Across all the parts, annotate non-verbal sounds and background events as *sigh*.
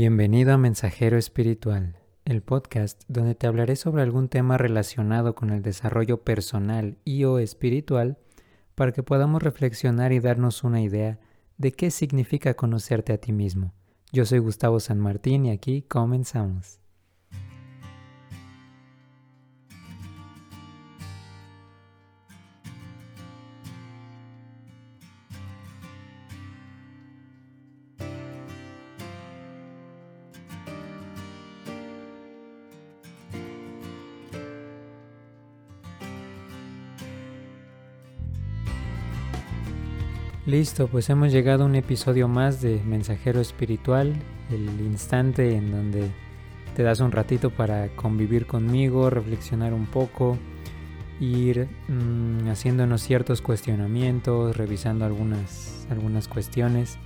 Bienvenido a Mensajero Espiritual, el podcast donde te hablaré sobre algún tema relacionado con el desarrollo personal y o espiritual para que podamos reflexionar y darnos una idea de qué significa conocerte a ti mismo. Yo soy Gustavo San Martín y aquí comenzamos. Listo, pues hemos llegado a un episodio más de Mensajero Espiritual, el instante en donde te das un ratito para convivir conmigo, reflexionar un poco, ir mm, haciéndonos ciertos cuestionamientos, revisando algunas, algunas cuestiones.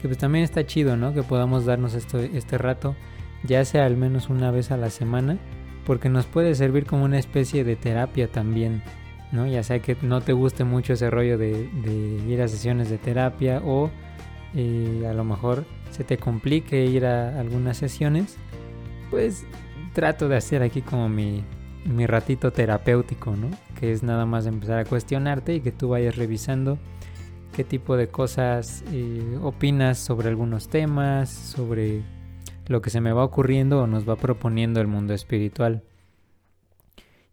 Que pues también está chido, ¿no? Que podamos darnos esto, este rato, ya sea al menos una vez a la semana, porque nos puede servir como una especie de terapia también ¿no? Ya sea que no te guste mucho ese rollo de, ir a sesiones de terapia o eh, a lo mejor se te complique ir a algunas sesiones, pues trato de hacer aquí como mi, ratito terapéutico, ¿no? Que es nada más empezar a cuestionarte y que tú vayas revisando qué tipo de cosas eh, opinas sobre algunos temas, sobre lo que se me va ocurriendo o nos va proponiendo el mundo espiritual.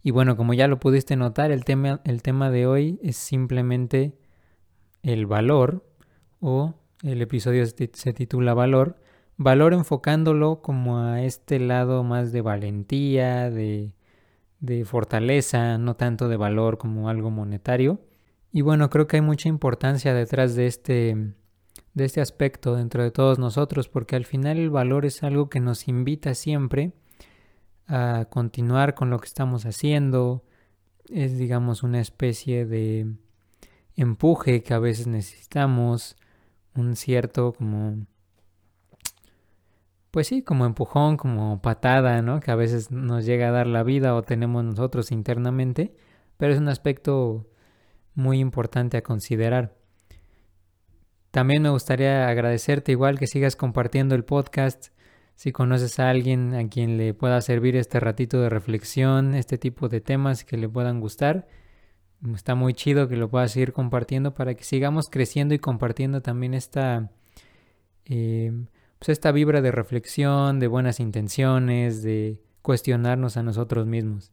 Y bueno, como ya lo pudiste notar, el tema, el tema de hoy es simplemente el valor o el episodio se titula Valor. Valor enfocándolo como a este lado más de valentía, de, de fortaleza, no tanto de valor como algo monetario. Y bueno, creo que hay mucha importancia detrás de este, de este aspecto dentro de todos nosotros, porque al final el valor es algo que nos invita siempre a continuar con lo que estamos haciendo. Es, digamos, una especie de empuje que a veces necesitamos, un cierto como, pues sí, como empujón, como patada, ¿no? Que a veces nos llega a dar la vida o tenemos nosotros internamente, pero es un aspecto muy importante a considerar. También me gustaría agradecerte igual que sigas compartiendo el podcast si conoces a alguien a quien le pueda servir este ratito de reflexión, este tipo de temas que le puedan gustar, está muy chido que lo puedas seguir compartiendo para que sigamos creciendo y compartiendo también esta, eh, pues esta vibra de reflexión, de buenas intenciones, de cuestionarnos a nosotros mismos.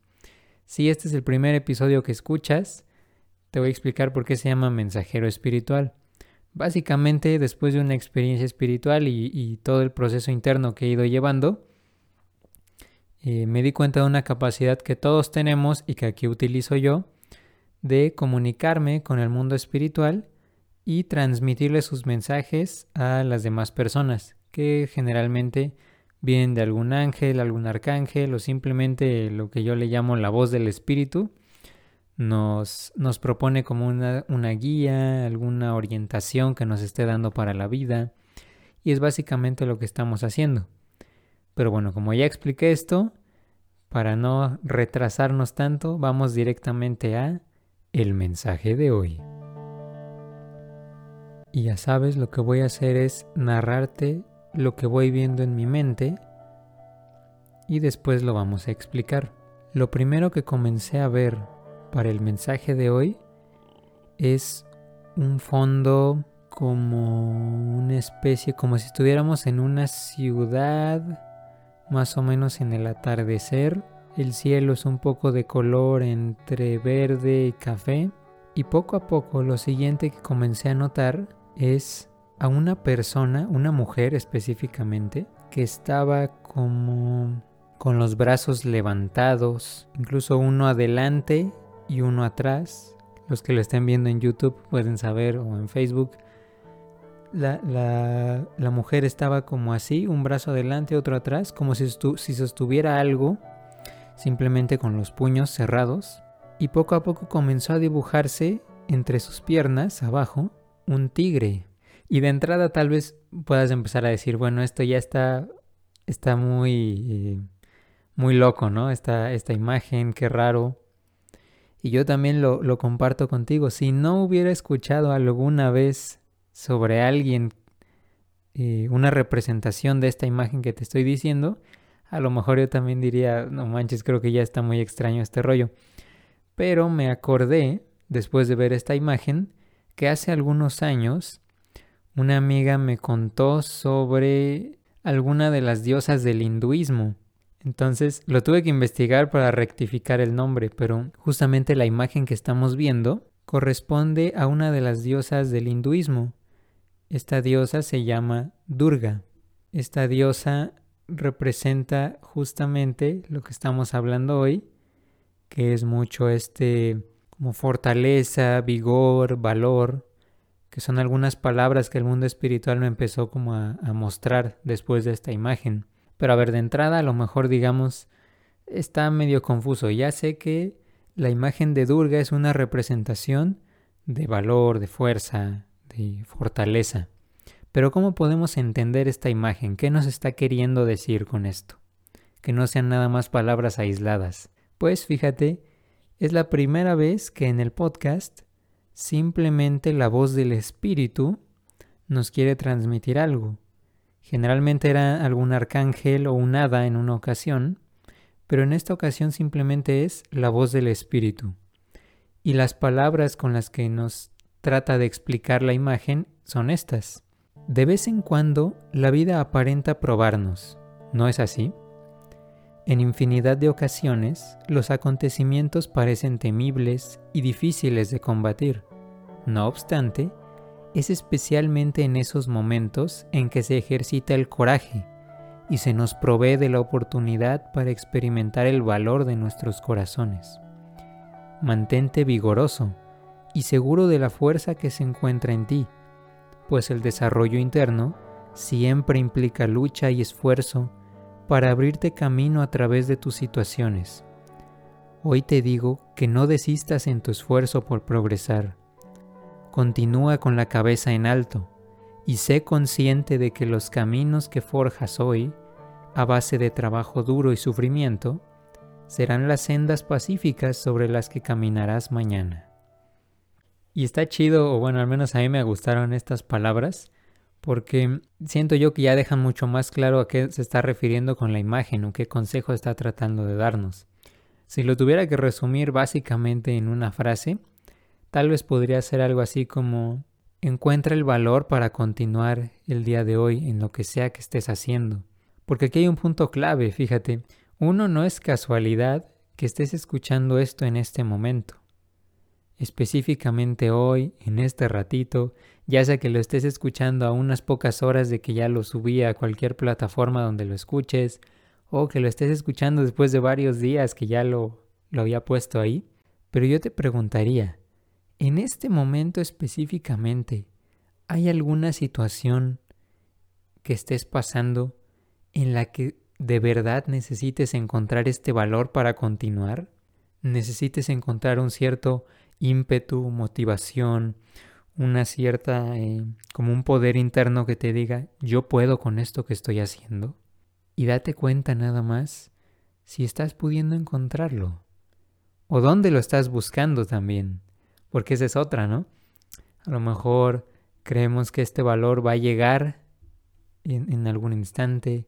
Si este es el primer episodio que escuchas, te voy a explicar por qué se llama mensajero espiritual. Básicamente, después de una experiencia espiritual y, todo el proceso interno que he ido llevando, eh, me di cuenta de una capacidad que todos tenemos y que aquí utilizo yo, de comunicarme con el mundo espiritual y transmitirle sus mensajes a las demás personas, que generalmente vienen de algún ángel, algún arcángel o simplemente lo que yo le llamo la voz del espíritu nos, nos propone como una, una, guía, alguna orientación que nos esté dando para la vida. Y es básicamente lo que estamos haciendo. Pero bueno, como ya expliqué esto, para no retrasarnos tanto, vamos directamente a el mensaje de hoy. Y ya sabes, lo que voy a hacer es narrarte lo que voy viendo en mi mente y después lo vamos a explicar. Lo primero que comencé a ver para el mensaje de hoy es un fondo como una especie, como si estuviéramos en una ciudad, más o menos en el atardecer. El cielo es un poco de color entre verde y café. Y poco a poco lo siguiente que comencé a notar es a una persona, una mujer específicamente, que estaba como con los brazos levantados, incluso uno adelante y uno atrás. Los que lo estén viendo en YouTube pueden saber o en Facebook. La, la, mujer estaba como así, un brazo adelante, otro atrás, como si, si sostuviera algo, simplemente con los puños cerrados. Y poco a poco comenzó a dibujarse entre sus piernas, abajo, un tigre. Y de entrada tal vez puedas empezar a decir, bueno, esto ya está, está muy, eh, muy loco, ¿no? Esta, esta imagen, qué raro. Y yo también lo, comparto contigo. Si no hubiera escuchado alguna vez sobre alguien eh, una representación de esta imagen que te estoy diciendo, a lo mejor yo también diría, no manches, creo que ya está muy extraño este rollo. Pero me acordé, después de ver esta imagen, que hace algunos años una amiga me contó sobre alguna de las diosas del hinduismo. Entonces lo tuve que investigar para rectificar el nombre, pero justamente la imagen que estamos viendo corresponde a una de las diosas del hinduismo. Esta diosa se llama Durga. Esta diosa representa justamente lo que estamos hablando hoy, que es mucho este como fortaleza, vigor, valor, que son algunas palabras que el mundo espiritual me empezó como a, mostrar después de esta imagen. Pero a ver, de entrada a lo mejor digamos, está medio confuso. Ya sé que la imagen de Durga es una representación de valor, de fuerza, de fortaleza. Pero ¿cómo podemos entender esta imagen? ¿Qué nos está queriendo decir con esto? Que no sean nada más palabras aisladas. Pues fíjate, es la primera vez que en el podcast simplemente la voz del espíritu nos quiere transmitir algo. Generalmente era algún arcángel o un hada en una ocasión, pero en esta ocasión simplemente es la voz del espíritu. Y las palabras con las que nos trata de explicar la imagen son estas. De vez en cuando la vida aparenta probarnos, ¿no es así? En infinidad de ocasiones, los acontecimientos parecen temibles y difíciles de combatir. No obstante, es especialmente en esos momentos en que se ejercita el coraje y se nos provee de la oportunidad para experimentar el valor de nuestros corazones. Mantente vigoroso y seguro de la fuerza que se encuentra en ti, pues el desarrollo interno siempre implica lucha y esfuerzo para abrirte camino a través de tus situaciones. Hoy te digo que no desistas en tu esfuerzo por progresar. Continúa con la cabeza en alto y sé consciente de que los caminos que forjas hoy, a base de trabajo duro y sufrimiento, serán las sendas pacíficas sobre las que caminarás mañana. Y está chido, o bueno, al menos a mí me gustaron estas palabras, porque siento yo que ya dejan mucho más claro a qué se está refiriendo con la imagen o qué consejo está tratando de darnos. Si lo tuviera que resumir básicamente en una frase, tal vez podría ser algo así como encuentra el valor para continuar el día de hoy en lo que sea que estés haciendo. Porque aquí hay un punto clave, fíjate, uno no es casualidad que estés escuchando esto en este momento específicamente hoy, en este ratito, ya sea que lo estés escuchando a unas pocas horas de que ya lo subí a cualquier plataforma donde lo escuches, o que lo estés escuchando después de varios días que ya lo, lo había puesto ahí. Pero yo te preguntaría, en este momento específicamente, ¿hay alguna situación que estés pasando en la que de verdad necesites encontrar este valor para continuar? ¿Necesites encontrar un cierto ímpetu, motivación, una cierta, eh, como un poder interno que te diga, yo puedo con esto que estoy haciendo. Y date cuenta nada más si estás pudiendo encontrarlo. O dónde lo estás buscando también. Porque esa es otra, ¿no? A lo mejor creemos que este valor va a llegar en, algún instante,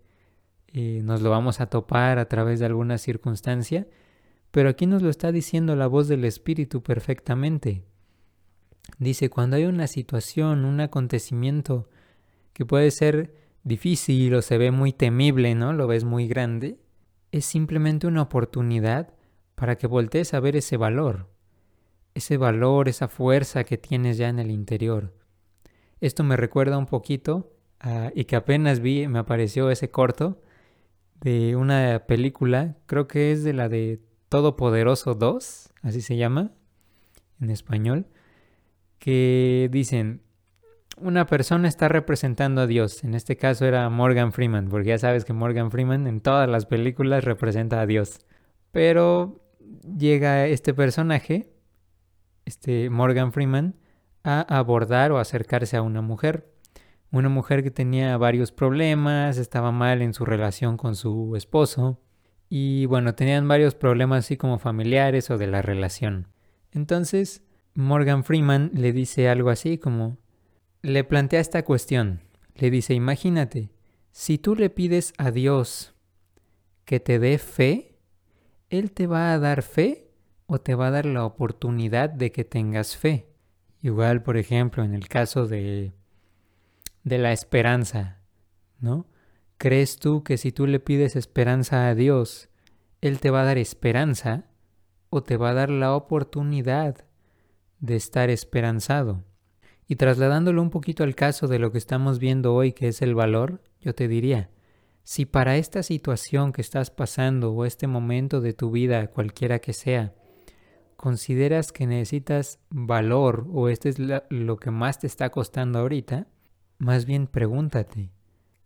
y nos lo vamos a topar a través de alguna circunstancia, pero aquí nos lo está diciendo la voz del Espíritu perfectamente. Dice, cuando hay una situación, un acontecimiento que puede ser difícil o se ve muy temible, ¿no? Lo ves muy grande, es simplemente una oportunidad para que voltees a ver ese valor, ese valor, esa fuerza que tienes ya en el interior. Esto me recuerda un poquito y que apenas vi, me apareció ese corto de una película, creo que es de la de Todopoderoso 2, así se llama en español, que dicen, una persona está representando a Dios. En este caso era Morgan Freeman, porque ya sabes que Morgan Freeman en todas las películas representa a Dios. Pero llega este personaje, este Morgan Freeman, a abordar o acercarse a una mujer. Una mujer que tenía varios problemas, estaba mal en su relación con su esposo, y bueno, tenían varios problemas así como familiares o de la relación. Entonces, Morgan Freeman le dice algo así como, le plantea esta cuestión. le dice, imagínate, si tú le pides a Dios que te dé fe, Él te va a dar fe o te va a dar la oportunidad de que tengas fe. Igual, por ejemplo, en el caso de, de la esperanza, ¿no? ¿Crees tú que si tú le pides esperanza a Dios, Él te va a dar esperanza o te va a dar la oportunidad de estar esperanzado? Y trasladándolo un poquito al caso de lo que estamos viendo hoy, que es el valor, yo te diría, si para esta situación que estás pasando o este momento de tu vida, cualquiera que sea, consideras que necesitas valor o este es lo que más te está costando ahorita, más bien pregúntate,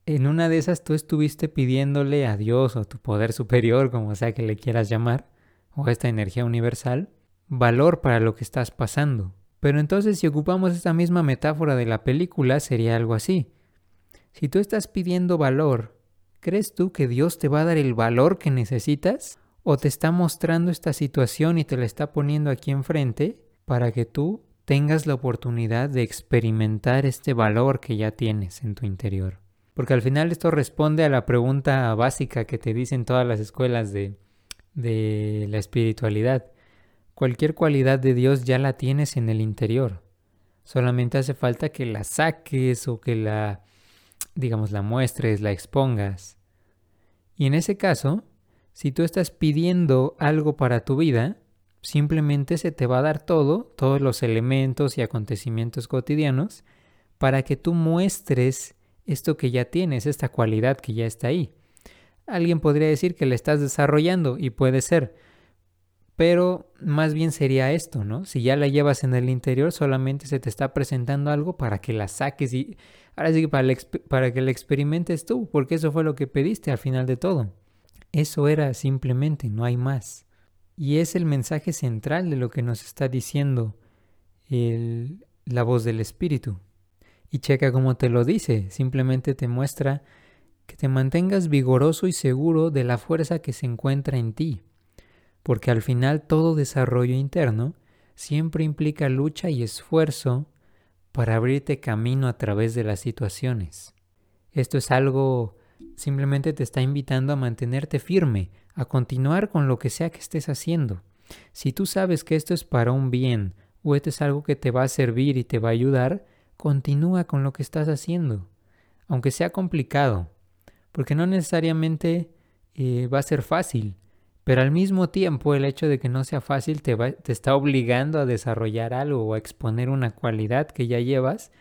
en una de esas tú estuviste pidiéndole a Dios o tu poder superior, como sea que le quieras llamar, o esta energía universal, valor para lo que estás pasando. Pero entonces si ocupamos esta misma metáfora de la película sería algo así. Si tú estás pidiendo valor, ¿crees tú que Dios te va a dar el valor que necesitas? ¿O te está mostrando esta situación y te la está poniendo aquí enfrente para que tú tengas la oportunidad de experimentar este valor que ya tienes en tu interior? Porque al final esto responde a la pregunta básica que te dicen todas las escuelas de, la espiritualidad. Cualquier cualidad de Dios ya la tienes en el interior. Solamente hace falta que la saques o que la, digamos, la muestres, la expongas. Y en ese caso, si tú estás pidiendo algo para tu vida, simplemente se te va a dar todo, todos los elementos y acontecimientos cotidianos, para que tú muestres esto que ya tienes, esta cualidad que ya está ahí. Alguien podría decir que la estás desarrollando y puede ser, pero más bien sería esto, ¿no? Si ya la llevas en el interior, solamente se te está presentando algo para que la saques y ahora sí que para, para que la experimentes tú, porque eso fue lo que pediste al final de todo. Eso era simplemente, no hay más. Y es el mensaje central de lo que nos está diciendo la voz del Espíritu. Y checa cómo te lo dice, simplemente te muestra que te mantengas vigoroso y seguro de la fuerza que se encuentra en ti, porque al final todo desarrollo interno siempre implica lucha y esfuerzo para abrirte camino a través de las situaciones. Esto es algo simplemente te está invitando a mantenerte firme, a continuar con lo que sea que estés haciendo. Si tú sabes que esto es para un bien o esto es algo que te va a servir y te va a ayudar, continúa con lo que estás haciendo, aunque sea complicado, porque no necesariamente eh, va a ser fácil, pero al mismo tiempo el hecho de que no sea fácil te, te está obligando a desarrollar algo o a exponer una cualidad que ya llevas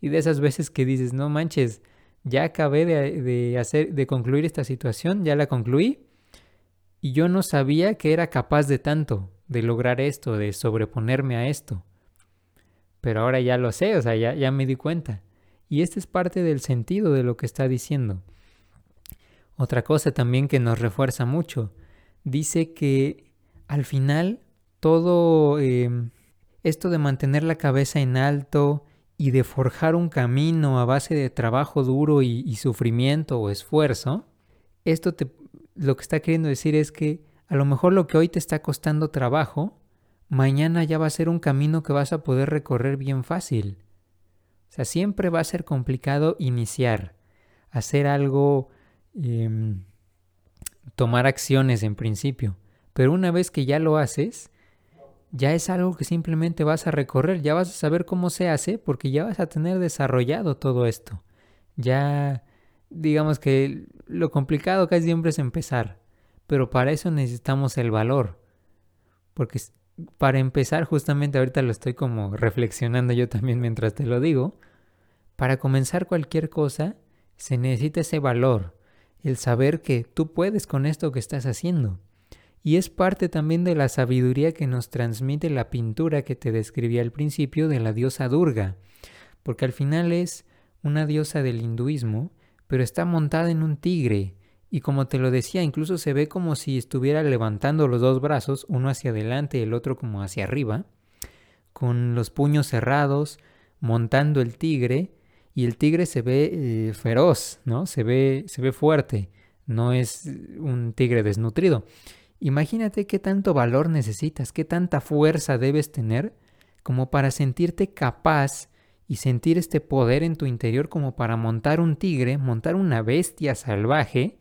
y de esas veces que dices, no manches, ya acabé de, hacer, de concluir esta situación, ya la concluí y yo no sabía que era capaz de tanto, de lograr esto, de sobreponerme a esto pero ahora ya lo sé, o sea, ya, ya me di cuenta. Y este es parte del sentido de lo que está diciendo. Otra cosa también que nos refuerza mucho, dice que al final todo em, esto de mantener la cabeza en alto y de forjar un camino a base de trabajo duro y, sufrimiento o esfuerzo, esto te, lo que está queriendo decir es que a lo mejor lo que hoy te está costando trabajo, mañana ya va a ser un camino que vas a poder recorrer bien fácil. O sea, siempre va a ser complicado iniciar, hacer algo, em, tomar acciones en principio. Pero una vez que ya lo haces, ya es algo que simplemente vas a recorrer, ya vas a saber cómo se hace porque ya vas a tener desarrollado todo esto. Ya, digamos que lo complicado casi siempre es empezar, pero para eso necesitamos el valor, porque para empezar, justamente ahorita lo estoy como reflexionando yo también mientras te lo digo, para comenzar cualquier cosa se necesita ese valor, el saber que tú puedes con esto que estás haciendo. Y es parte también de la sabiduría que nos transmite la pintura que te describí al principio de la diosa Durga, porque al final es una diosa del hinduismo, pero está montada en un tigre, y como te lo decía, incluso se ve como si estuviera levantando los dos brazos, uno hacia adelante y el otro como hacia arriba, con los puños cerrados, montando el tigre, y el tigre se ve eh, feroz, ¿no? Se ve, se ve fuerte, no es un tigre desnutrido. Imagínate qué tanto valor necesitas, qué tanta fuerza debes tener como para sentirte capaz y sentir este poder en tu interior como para montar un tigre, montar una bestia salvaje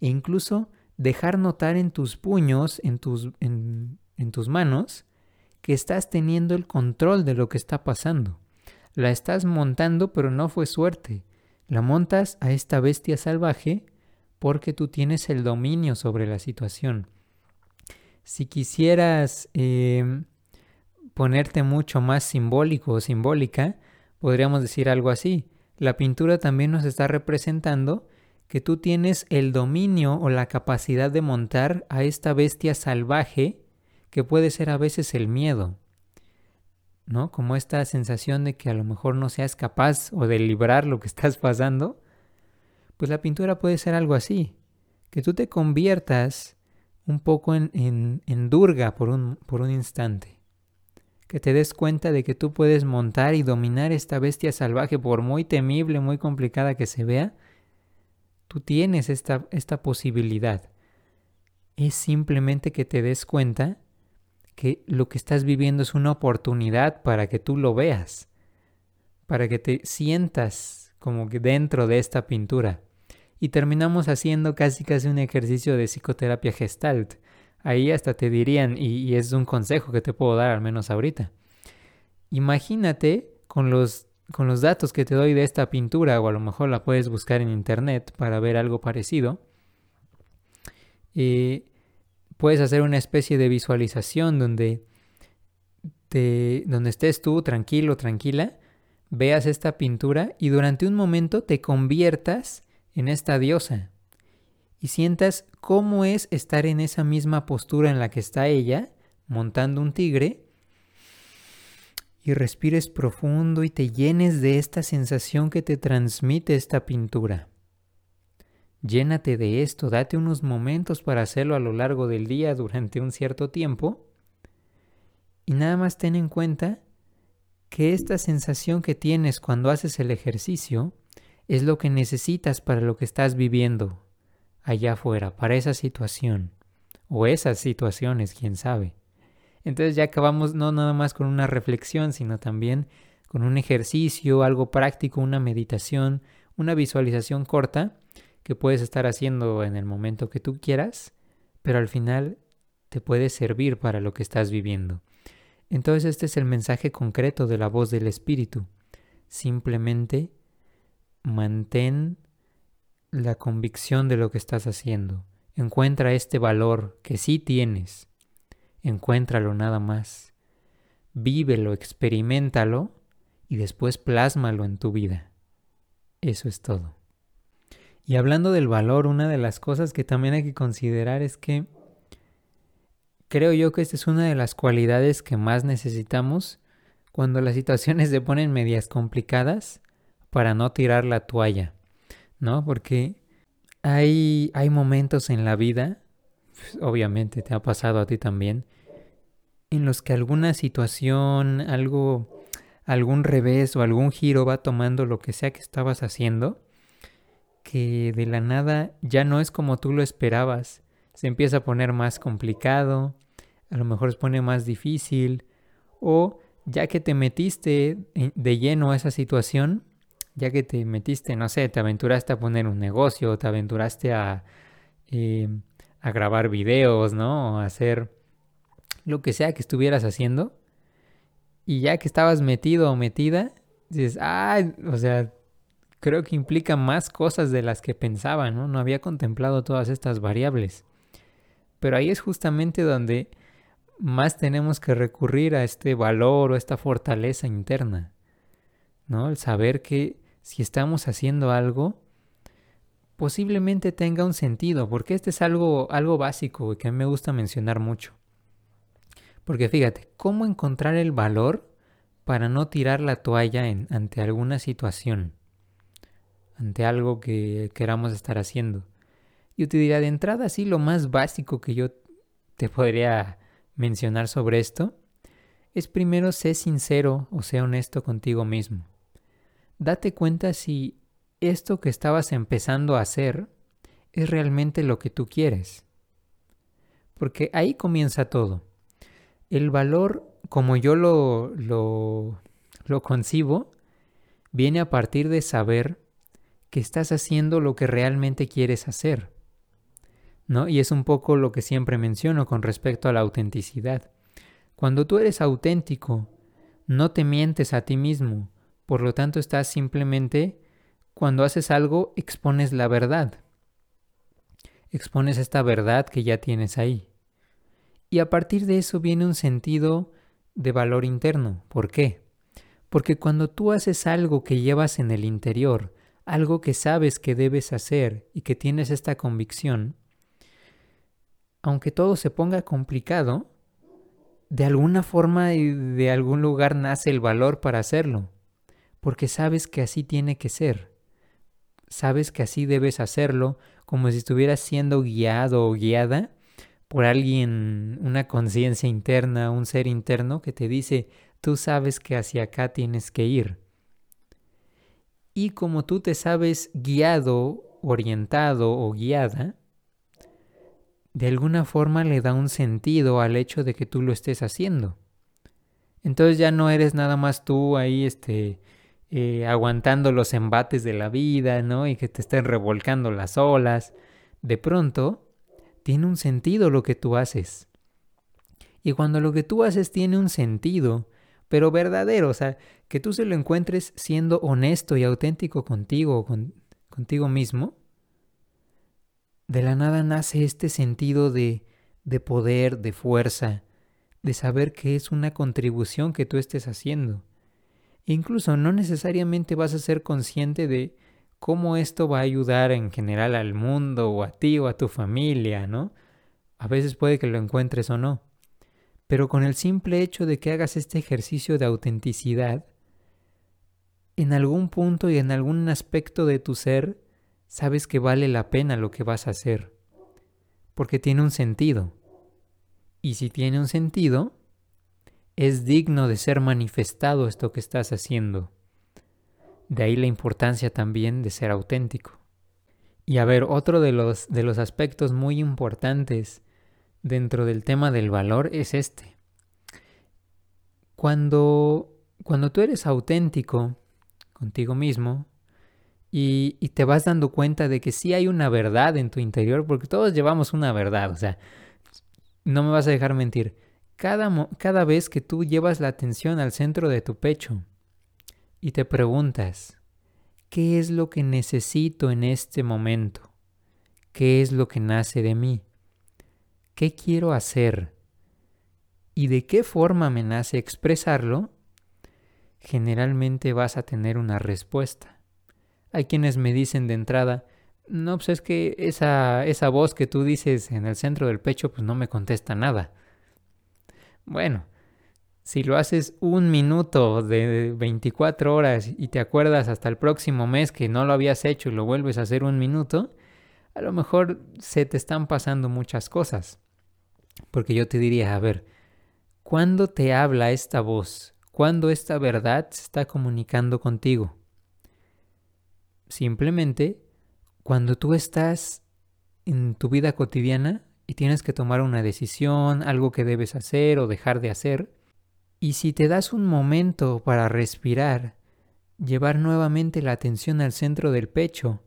e incluso dejar notar en tus puños, en tus, en, tus manos, que estás teniendo el control de lo que está pasando. La estás montando, pero no fue suerte. La montas a esta bestia salvaje porque tú tienes el dominio sobre la situación. Si quisieras em, ponerte mucho más simbólico o simbólica, podríamos decir algo así. La pintura también nos está representando que tú tienes el dominio o la capacidad de montar a esta bestia salvaje que puede ser a veces el miedo, ¿no? Como esta sensación de que a lo mejor no seas capaz o de librar lo que *laughs* estás pasando, pues la pintura puede ser algo así, que tú te conviertas un poco en, en, durga por un, por un instante, que te des cuenta de que tú puedes montar y dominar esta bestia salvaje por muy temible, muy complicada que se vea, tú tienes esta, esta posibilidad. Es simplemente que te des cuenta que lo que estás viviendo es una oportunidad para que tú lo veas, para que te sientas como que dentro de esta pintura. Y terminamos haciendo casi casi un ejercicio de psicoterapia gestalt. Ahí hasta te dirían, y, es un consejo que te puedo dar al menos ahorita. Imagínate con los, con los datos que te doy de esta pintura, o a lo mejor la puedes buscar en internet para ver algo parecido. Eh, puedes hacer una especie de visualización donde, te, donde estés tú tranquilo, tranquila, veas esta pintura y durante un momento te conviertas en esta diosa y sientas cómo es estar en esa misma postura en la que está ella, montando un tigre, y respires profundo y te llenes de esta sensación que te transmite esta pintura. Llénate de esto, date unos momentos para hacerlo a lo largo del día durante un cierto tiempo y nada más ten en cuenta que esta sensación que tienes cuando haces el ejercicio es lo que necesitas para lo que estás viviendo allá afuera, para esa situación o esas situaciones, quién sabe. Entonces ya acabamos no nada más con una reflexión, sino también con un ejercicio, algo práctico, una meditación, una visualización corta que puedes estar haciendo en el momento que tú quieras, pero al final te puede servir para lo que estás viviendo. Entonces este es el mensaje concreto de la voz del Espíritu. Simplemente mantén la convicción de lo que estás haciendo. Encuentra este valor que sí tienes. Encuéntralo nada más. Vívelo, experimentalo y después plásmalo en tu vida. Eso es todo. Y hablando del valor, una de las cosas que también hay que considerar es que creo yo que esta es una de las cualidades que más necesitamos cuando las situaciones se ponen medias complicadas para no tirar la toalla, ¿no? Porque hay, hay momentos en la vida, pues, obviamente te ha pasado a ti también, en los que alguna situación, algo, algún revés o algún giro va tomando lo que sea que estabas haciendo que de la nada ya no es como tú lo esperabas. Se empieza a poner más complicado, a lo mejor se pone más difícil, o ya que te metiste de lleno a esa situación, ya que te metiste, no sé, te aventuraste a poner un negocio, te aventuraste a, eh, a grabar videos, ¿no? O a hacer lo que sea que estuvieras haciendo, y ya que estabas metido o metida, dices, ah, o sea, creo que implica más cosas de las que pensaba, ¿no? No había contemplado todas estas variables. Pero ahí es justamente donde más tenemos que recurrir a este valor o esta fortaleza interna, ¿no? El saber que si estamos haciendo algo, posiblemente tenga un sentido, porque este es algo, algo básico que a mí me gusta mencionar mucho. Porque fíjate, ¿cómo encontrar el valor para no tirar la toalla en, ante alguna situación? ante algo que queramos estar haciendo. Yo te diría de entrada, sí, lo más básico que yo te podría mencionar sobre esto es primero ser sincero o sea honesto contigo mismo. Date cuenta si esto que estabas empezando a hacer es realmente lo que tú quieres. Porque ahí comienza todo. El valor, como yo lo, lo, concibo, viene a partir de saber que estás haciendo lo que realmente quieres hacer. ¿No? Y es un poco lo que siempre menciono con respecto a la autenticidad. Cuando tú eres auténtico, no te mientes a ti mismo, por lo tanto estás simplemente, cuando haces algo, expones la verdad. Expones esta verdad que ya tienes ahí. Y a partir de eso viene un sentido de valor interno. ¿Por qué? Porque cuando tú haces algo que llevas en el interior, algo que sabes que debes hacer y que tienes esta convicción, aunque todo se ponga complicado, de alguna forma y de algún lugar nace el valor para hacerlo, porque sabes que así tiene que ser. Sabes que así debes hacerlo, como si estuvieras siendo guiado o guiada por alguien, una conciencia interna, un ser interno que te dice, tú sabes que hacia acá tienes que ir. Y como tú te sabes guiado, orientado o guiada, de alguna forma le da un sentido al hecho de que tú lo estés haciendo. Entonces ya no eres nada más tú ahí este, eh, aguantando los embates de la vida, ¿no? Y que te estén revolcando las olas. De pronto tiene un sentido lo que tú haces. Y cuando lo que tú haces tiene un sentido, pero verdadero, o sea, que tú se lo encuentres siendo honesto y auténtico contigo, con, contigo mismo, de la nada nace este sentido de, de poder, de fuerza, de saber que es una contribución que tú estés haciendo. Incluso no necesariamente vas a ser consciente de cómo esto va a ayudar en general al mundo o a ti o a tu familia, ¿no? A veces puede que lo encuentres o no. Pero con el simple hecho de que hagas este ejercicio de autenticidad, en algún punto y en algún aspecto de tu ser, sabes que vale la pena lo que vas a hacer. Porque tiene un sentido. Y si tiene un sentido, es digno de ser manifestado esto que estás haciendo. De ahí la importancia también de ser auténtico. Y a ver, otro de los, de los aspectos muy importantes dentro del tema del valor es este. Cuando, cuando tú eres auténtico contigo mismo y, y, te vas dando cuenta de que sí hay una verdad en tu interior, porque todos llevamos una verdad, o sea, no me vas a dejar mentir. Cada, cada vez que tú llevas la atención al centro de tu pecho, y te preguntas, ¿qué es lo que necesito en este momento? ¿Qué es lo que nace de mí? ¿Qué quiero hacer? ¿Y de qué forma me nace expresarlo? Generalmente vas a tener una respuesta. Hay quienes me dicen de entrada, no, pues es que esa, esa voz que tú dices en el centro del pecho, pues no me contesta nada. Bueno, si lo haces un minuto de 24 horas y te acuerdas hasta el próximo mes que no lo habías hecho y lo vuelves a hacer un minuto, a lo mejor se te están pasando muchas cosas. Porque yo te diría, a ver, ¿cuándo te habla esta voz? ¿Cuándo esta verdad se está comunicando contigo? Simplemente cuando tú estás en tu vida cotidiana y tienes que tomar una decisión, algo que debes hacer o dejar de hacer, y si te das un momento para respirar, llevar nuevamente la atención al centro del pecho,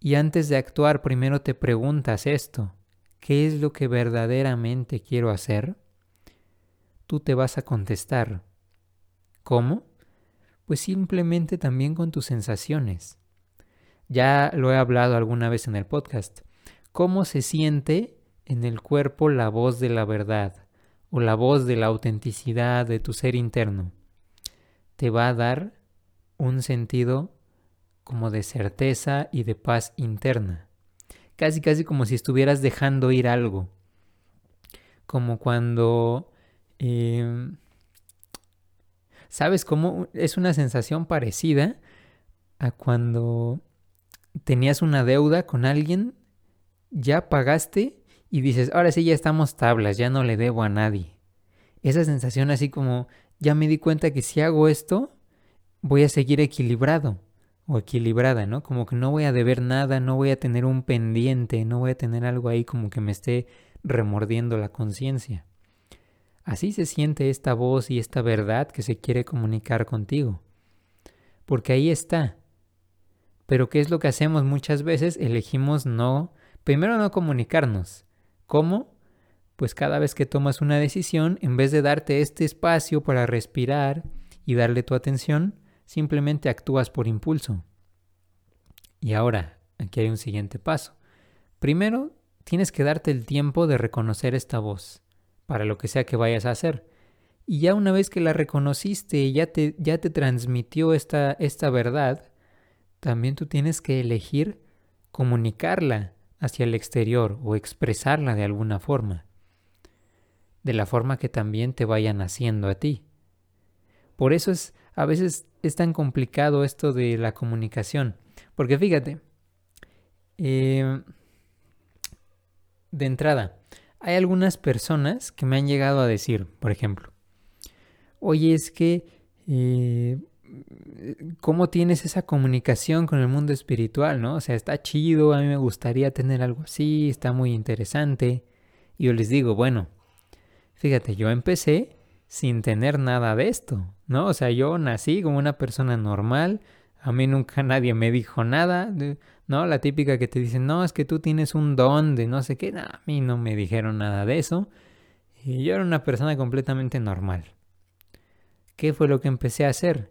y antes de actuar primero te preguntas esto, ¿qué es lo que verdaderamente quiero hacer? Tú te vas a contestar. ¿Cómo? Pues simplemente también con tus sensaciones. Ya lo he hablado alguna vez en el podcast. ¿Cómo se siente en el cuerpo la voz de la verdad? o la voz de la autenticidad de tu ser interno, te va a dar un sentido como de certeza y de paz interna. Casi, casi como si estuvieras dejando ir algo. Como cuando... Em, ¿Sabes cómo? Es una sensación parecida a cuando tenías una deuda con alguien, ya pagaste y dices, ahora sí ya estamos tablas, ya no le debo a nadie. Esa sensación así como, ya me di cuenta que si hago esto, voy a seguir equilibrado o equilibrada, ¿no? Como que no voy a deber nada, no voy a tener un pendiente, no voy a tener algo ahí como que me esté remordiendo la conciencia. Así se siente esta voz y esta verdad que se quiere comunicar contigo. porque ahí está. Pero ¿qué es lo que hacemos muchas veces? Elegimos no, primero no comunicarnos. ¿Cómo? Pues cada vez que tomas una decisión, en vez de darte este espacio para respirar y darle tu atención, simplemente actúas por impulso. Y ahora, aquí hay un siguiente paso. Primero, tienes que darte el tiempo de reconocer esta voz, para lo que sea que vayas a hacer. Y ya una vez que la reconociste, ya te, ya te transmitió esta, esta verdad, también tú tienes que elegir comunicarla hacia el exterior o expresarla de alguna forma, de la forma que también te vayan haciendo a ti. Por eso es a veces es tan complicado esto de la comunicación, porque fíjate, eh, de entrada, hay algunas personas que me han llegado a decir, por ejemplo, oye, es que, eh, ¿cómo tienes esa comunicación con el mundo espiritual, no? O sea, está chido, a mí me gustaría tener algo así, está muy interesante. Y yo les digo, bueno, fíjate, yo empecé sin tener nada de esto, ¿no? O sea, yo nací como una persona normal, a mí nunca *laughs* nadie me dijo nada, ¿no? La típica que te dicen, no, es que tú tienes un don de no sé qué, a mí no me dijeron nada de eso. Y yo era una persona completamente normal. ¿Qué fue lo que empecé a hacer?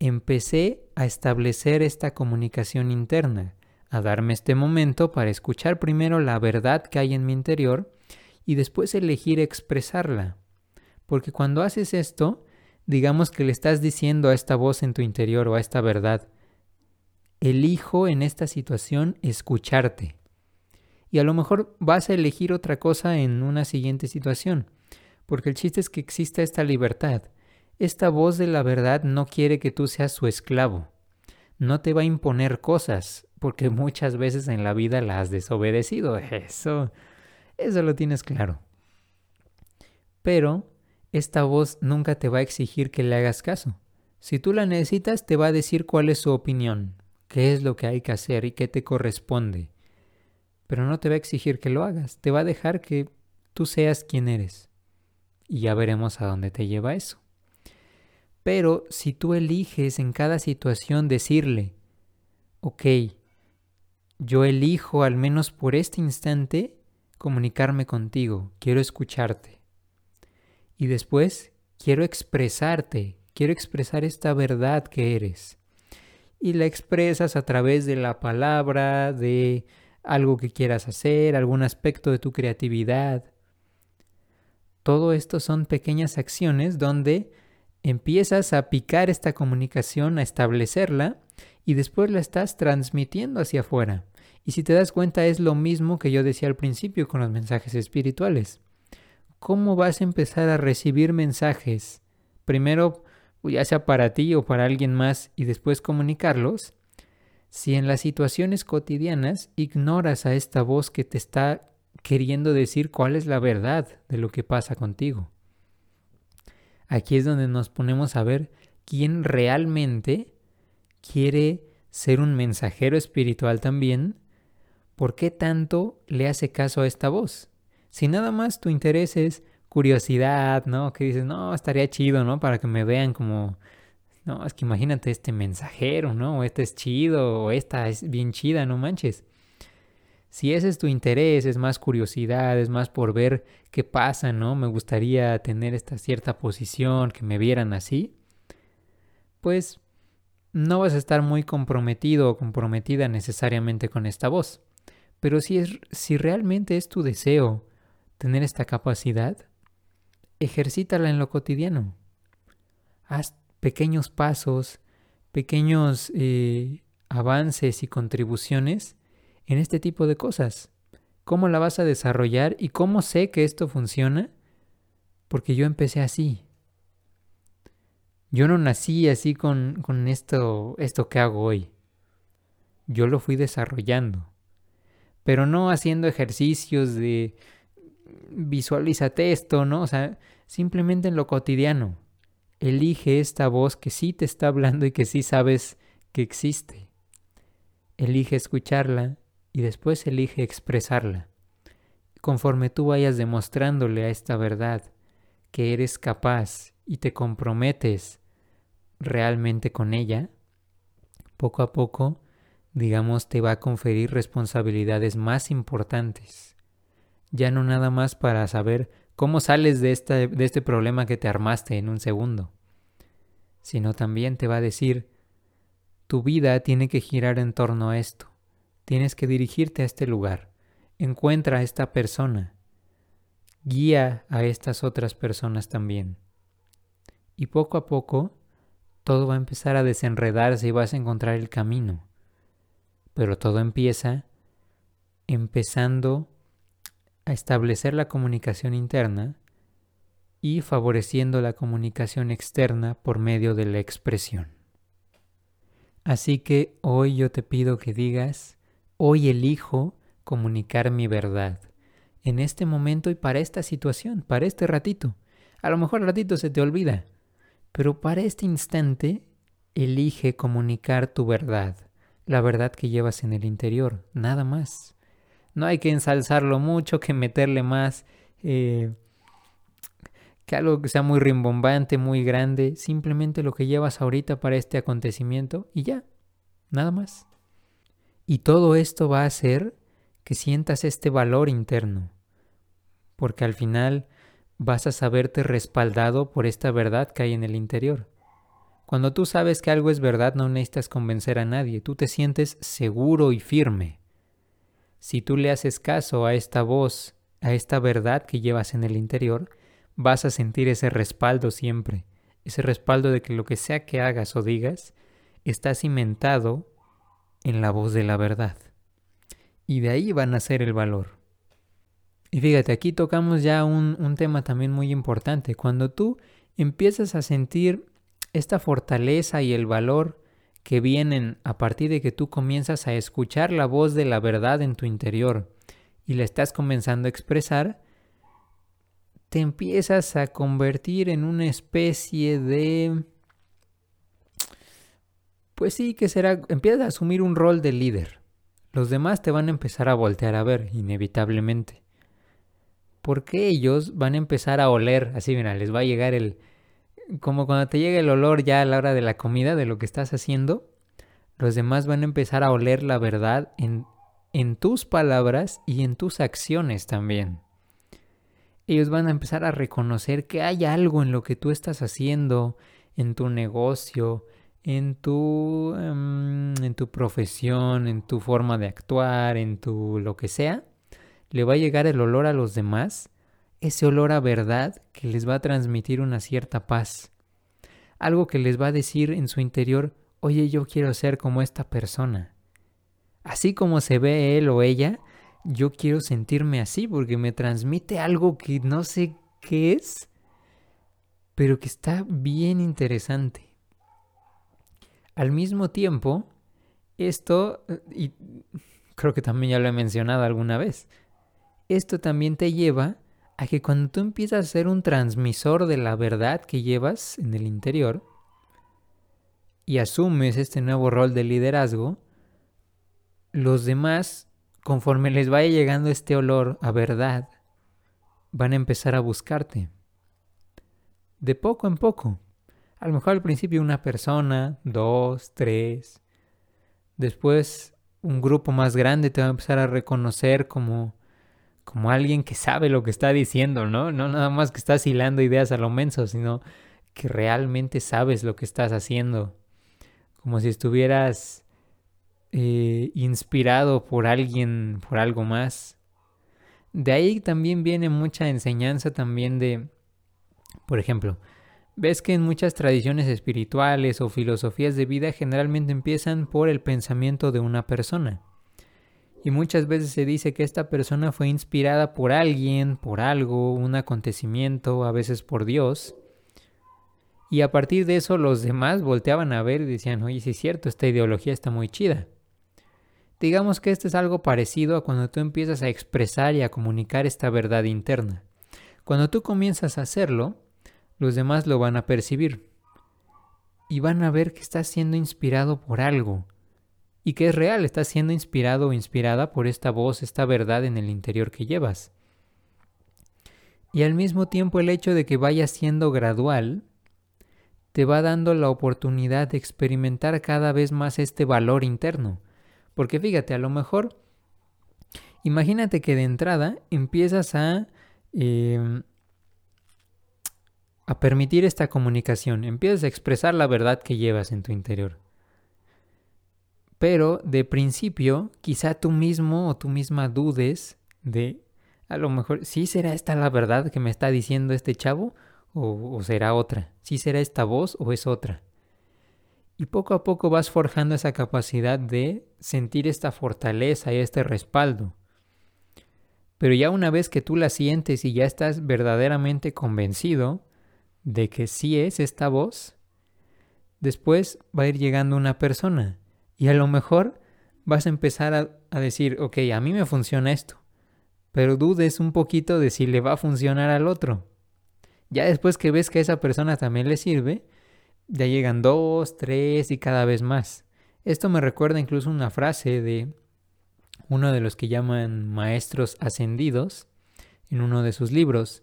Empecé a establecer esta comunicación interna, a darme este momento para escuchar primero la verdad que hay en mi interior y después elegir expresarla. Porque cuando haces esto, digamos que le estás diciendo a esta voz en tu interior o a esta verdad, elijo en esta situación escucharte. Y a lo mejor vas a elegir otra cosa en una siguiente situación, porque el chiste es que exista esta libertad. Esta voz de la verdad no quiere que tú seas su esclavo. No te va a imponer cosas, porque muchas veces en la vida la has desobedecido. *laughs* Eso, eso lo tienes claro. Pero esta voz nunca te va a exigir que le hagas caso. Si tú la necesitas, te va a decir cuál es su opinión, qué es lo que hay que hacer y qué te corresponde. Pero no te va a exigir que lo hagas, te va a dejar que tú seas quien eres. Y ya veremos a dónde te lleva eso. Pero si tú eliges en cada situación decirle, ok, yo elijo al menos por este instante comunicarme contigo, quiero escucharte y después quiero expresarte, quiero expresar esta verdad que eres. Y la expresas a través de la palabra, de algo que quieras hacer, algún aspecto de tu creatividad. Todo esto son pequeñas acciones donde empiezas a picar esta comunicación, a establecerla y después la estás transmitiendo hacia afuera. Y si te das cuenta es lo mismo que yo decía al principio con los mensajes espirituales. ¿cómo vas a empezar a recibir mensajes? Primero, ya sea para ti o para alguien más, y después comunicarlos. Si en las situaciones cotidianas ignoras a esta voz que te está queriendo decir cuál es la verdad de lo que pasa contigo. Aquí es donde nos ponemos a ver quién realmente quiere ser un mensajero espiritual también, por qué tanto le hace caso a esta voz. Si nada más tu interés es curiosidad, ¿no? Que dices, no, estaría chido, ¿no? Para que me vean como, no, es que imagínate este mensajero, ¿no? O este es chido, o esta es bien chida, no manches. Si ese es tu interés, es más curiosidad, es más por ver qué pasa, ¿no? Me gustaría tener esta cierta posición, que me vieran así, pues no vas a estar muy comprometido o comprometida necesariamente con esta voz. Pero si, es, si realmente es tu deseo tener esta capacidad, ejercítala en lo cotidiano. Haz pequeños pasos, pequeños eh, avances y contribuciones en este tipo de cosas. ¿Cómo la vas a desarrollar y cómo sé que esto funciona? Porque yo empecé así. Yo no nací así con, con esto, esto que hago hoy. Yo lo fui desarrollando. Pero no haciendo ejercicios de visualízate esto, ¿no? O sea, simplemente en lo cotidiano. Elige esta voz que sí te está hablando y que sí sabes que existe. Elige escucharla y después elige expresarla. Conforme tú vayas demostrándole a esta verdad que eres capaz y te comprometes realmente con ella, poco a poco, digamos, te va a conferir responsabilidades más importantes. Ya no nada más para saber cómo sales de, esta, de este problema que te armaste en un segundo, sino también te va a decir, tu vida tiene que girar en torno a esto, tienes que dirigirte a este lugar, encuentra a esta persona, guía a estas otras personas también. Y poco a poco todo va a empezar a desenredarse y vas a encontrar el camino. Pero todo empieza empezando a establecer la comunicación interna y favoreciendo la comunicación externa por medio de la expresión. Así que hoy yo te pido que digas, hoy elijo comunicar mi verdad en este momento y para esta situación, para este ratito. A lo mejor el ratito se te olvida, pero para este instante elige comunicar tu verdad, la verdad que llevas en el interior, nada más. No hay que ensalzarlo mucho, que meterle más, eh, que algo que sea muy rimbombante, muy grande, simplemente lo que llevas ahorita para este acontecimiento y ya, nada más. Y todo esto va a hacer que sientas este valor interno, porque al final vas a saberte respaldado por esta verdad que hay en el interior. Cuando tú sabes que algo es verdad no necesitas convencer a nadie, tú te sientes seguro y firme. Si tú le haces caso a esta voz, a esta verdad que llevas en el interior, vas a sentir ese respaldo siempre, ese respaldo de que lo que sea que hagas o digas está cimentado en la voz de la verdad. Y de ahí van a ser el valor. Y fíjate, aquí tocamos ya un, un tema también muy importante. Cuando tú empiezas a sentir esta fortaleza y el valor que vienen a partir de que tú comienzas a escuchar la voz de la verdad en tu interior y la estás comenzando a expresar, te empiezas a convertir en una especie de... Pues sí, que será, empiezas a asumir un rol de líder. Los demás te van a empezar a voltear a ver, inevitablemente. Porque ellos van a empezar a oler, así mira, les va a llegar el... Como cuando te llega el olor ya a la hora de la comida, de lo que estás haciendo, los demás van a empezar a oler la verdad en, en tus palabras y en tus acciones también. Ellos van a empezar a reconocer que hay algo en lo que tú estás haciendo, en tu negocio, en tu, em, en tu profesión, en tu forma de actuar, en tu lo que sea, le va a llegar el olor a los demás, ese olor a verdad que les va a transmitir una cierta paz. Algo que les va a decir en su interior, oye, yo quiero ser como esta persona. Así como se ve él o ella, yo quiero sentirme así porque me transmite algo que no sé qué es, pero que está bien interesante. Al mismo tiempo, esto, y creo que también ya lo he mencionado alguna vez, esto también te lleva a que cuando tú empiezas a ser un transmisor de la verdad que llevas en el interior y asumes este nuevo rol de liderazgo, los demás, conforme les vaya llegando este olor a verdad, van a empezar a buscarte. De poco en poco. A lo mejor al principio una persona, dos, tres. Después un grupo más grande te va a empezar a reconocer como como alguien que sabe lo que está diciendo, ¿no? No nada más que estás hilando ideas a lo menso, sino que realmente sabes lo que estás haciendo. Como si estuvieras eh, inspirado por alguien, por algo más. De ahí también viene mucha enseñanza también de, por ejemplo, ves que en muchas tradiciones espirituales o filosofías de vida generalmente empiezan por el pensamiento de una persona. Y muchas veces se dice que esta persona fue inspirada por alguien, por algo, un acontecimiento, a veces por Dios. Y a partir de eso los demás volteaban a ver y decían, oye, sí es cierto, esta ideología está muy chida. Digamos que esto es algo parecido a cuando tú empiezas a expresar y a comunicar esta verdad interna. Cuando tú comienzas a hacerlo, los demás lo van a percibir. Y van a ver que estás siendo inspirado por algo, y que es real, estás siendo inspirado o inspirada por esta voz, esta verdad en el interior que llevas. Y al mismo tiempo el hecho de que vaya siendo gradual te va dando la oportunidad de experimentar cada vez más este valor interno. Porque fíjate, a lo mejor, imagínate que de entrada empiezas a, em, a permitir esta comunicación, empiezas a expresar la verdad que llevas en tu interior. Pero de principio, quizá tú mismo o tú misma dudes de, a lo mejor, ¿sí será esta la verdad que me está diciendo este chavo? ¿O, será otra? ¿Sí será esta voz o es otra? Y poco a poco vas forjando esa capacidad de sentir esta fortaleza y este respaldo. Pero ya una vez que tú la sientes y ya estás verdaderamente convencido de que sí es esta voz, después va a ir llegando una persona y a lo mejor vas a empezar a, decir, ok, a mí me funciona esto, pero dudes un poquito de si le va a funcionar al otro. Ya después que ves que a esa persona también le sirve, ya llegan dos, tres y cada vez más. Esto me recuerda incluso una frase de uno de los que llaman maestros ascendidos en uno de sus libros.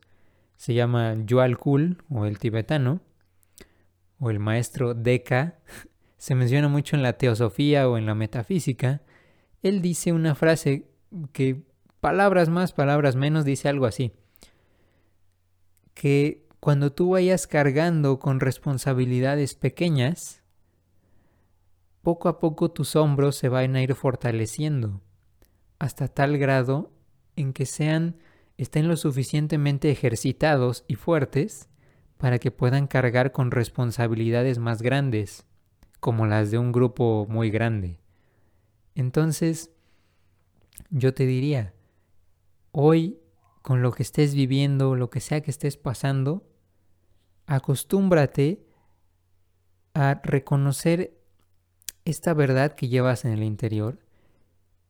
Se llama Yual Kul o el tibetano o el maestro Deka. *laughs* Se menciona mucho en la teosofía o en la metafísica, él dice una frase que palabras más, palabras menos, dice algo así, que cuando tú vayas cargando con responsabilidades pequeñas, poco a poco tus hombros se van a ir fortaleciendo hasta tal grado en que sean estén lo suficientemente ejercitados y fuertes para que puedan cargar con responsabilidades más grandes como las de un grupo muy grande. Entonces, yo te diría, hoy, con lo que estés viviendo, lo que sea que estés pasando, acostúmbrate a reconocer esta verdad que llevas en el interior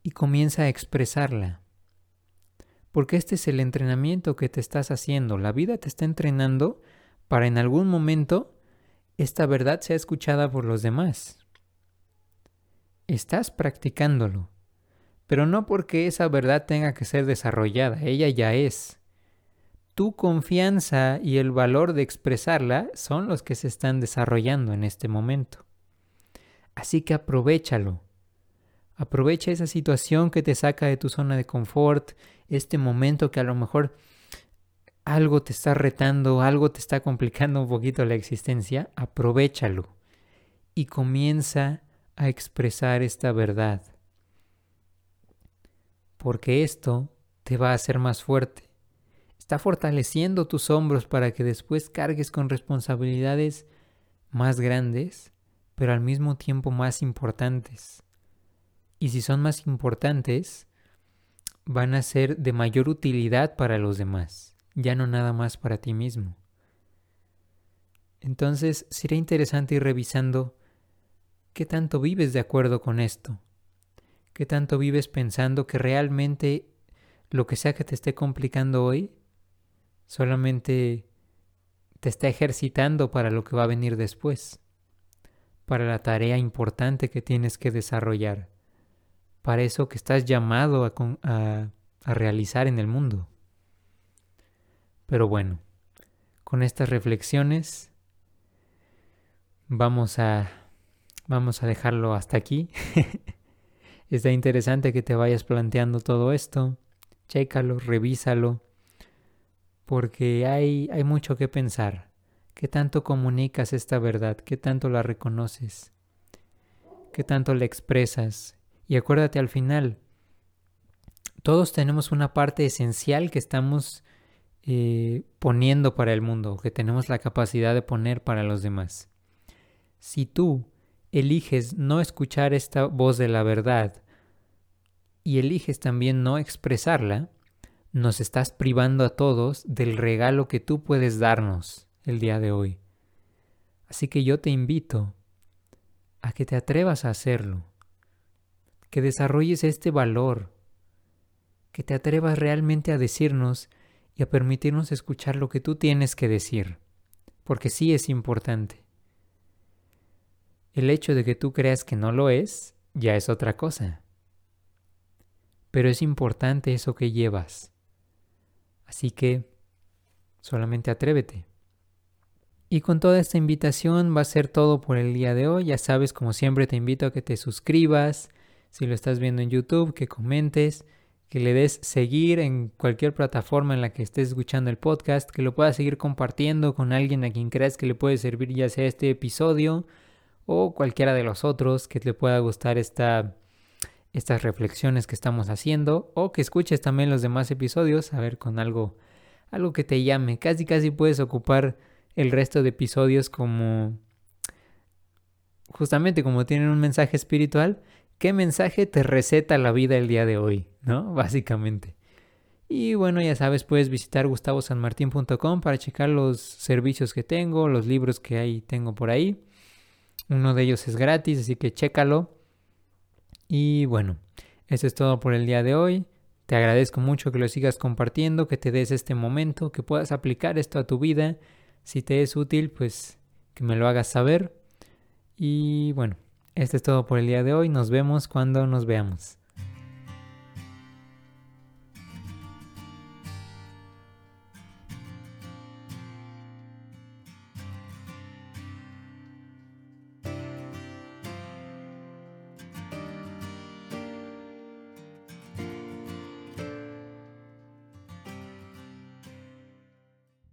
y comienza a expresarla. Porque este es el entrenamiento que te estás haciendo. La vida te está entrenando para en algún momento esta verdad sea escuchada por los demás. Estás practicándolo, pero no porque esa verdad tenga que ser desarrollada, ella ya es. Tu confianza y el valor de expresarla son los que se están desarrollando en este momento. Así que aprovechalo. Aprovecha esa situación que te saca de tu zona de confort, este momento que a lo mejor algo te está retando, algo te está complicando un poquito la existencia, aprovechalo y comienza a expresar esta verdad. Porque esto te va a hacer más fuerte. Está fortaleciendo tus hombros para que después cargues con responsabilidades más grandes, pero al mismo tiempo más importantes. Y si son más importantes, van a ser de mayor utilidad para los demás ya no nada más para ti mismo. Entonces sería interesante ir revisando qué tanto vives de acuerdo con esto, qué tanto vives pensando que realmente lo que sea que te esté complicando hoy solamente te está ejercitando para lo que va a venir después, para la tarea importante que tienes que desarrollar, para eso que estás llamado a, a, realizar en el mundo. Pero bueno, con estas reflexiones vamos a vamos a dejarlo hasta aquí. *laughs* Está interesante que te vayas planteando todo esto. Chécalo, revísalo, porque hay, hay mucho que pensar. ¿Qué tanto comunicas esta verdad? ¿Qué tanto la reconoces? ¿Qué tanto la expresas? Y acuérdate al final, todos tenemos una parte esencial que estamos eh, poniendo para el mundo, que tenemos la capacidad de poner para los demás. Si tú eliges no escuchar esta voz de la verdad y eliges también no expresarla, nos estás privando a todos del regalo que tú puedes darnos el día de hoy. Así que yo te invito a que te atrevas a hacerlo, que desarrolles este valor, que te atrevas realmente a decirnos y a permitirnos escuchar lo que tú tienes que decir, porque sí es importante. El hecho de que tú creas que no lo es ya es otra cosa. Pero es importante eso que llevas. Así que solamente atrévete. Y con toda esta invitación va a ser todo por el día de hoy. Ya sabes, como siempre te invito a que te suscribas, si lo estás viendo en YouTube, que comentes, que le des seguir en cualquier plataforma en la que estés escuchando el podcast, que lo puedas seguir compartiendo con alguien a quien creas que le puede servir ya sea este episodio o cualquiera de los otros que te pueda gustar esta, estas reflexiones que estamos haciendo o que escuches también los demás episodios, a ver con algo, algo que te llame. Casi casi puedes ocupar el resto de episodios como justamente como tienen un mensaje espiritual, ¿qué mensaje te receta la vida el día de hoy? ¿No? *laughs* Básicamente. Y bueno, ya sabes, puedes visitar gustavosanmartin.com para checar los servicios que tengo, los libros que hay tengo por ahí. Uno de ellos es gratis, así que chécalo. Y bueno, eso es todo por el día de hoy. Te agradezco mucho que lo sigas compartiendo, que te des este momento, que puedas aplicar esto a tu vida si te es útil, pues que me lo hagas saber. Y bueno, esto es todo por el día de hoy. Nos vemos cuando nos veamos.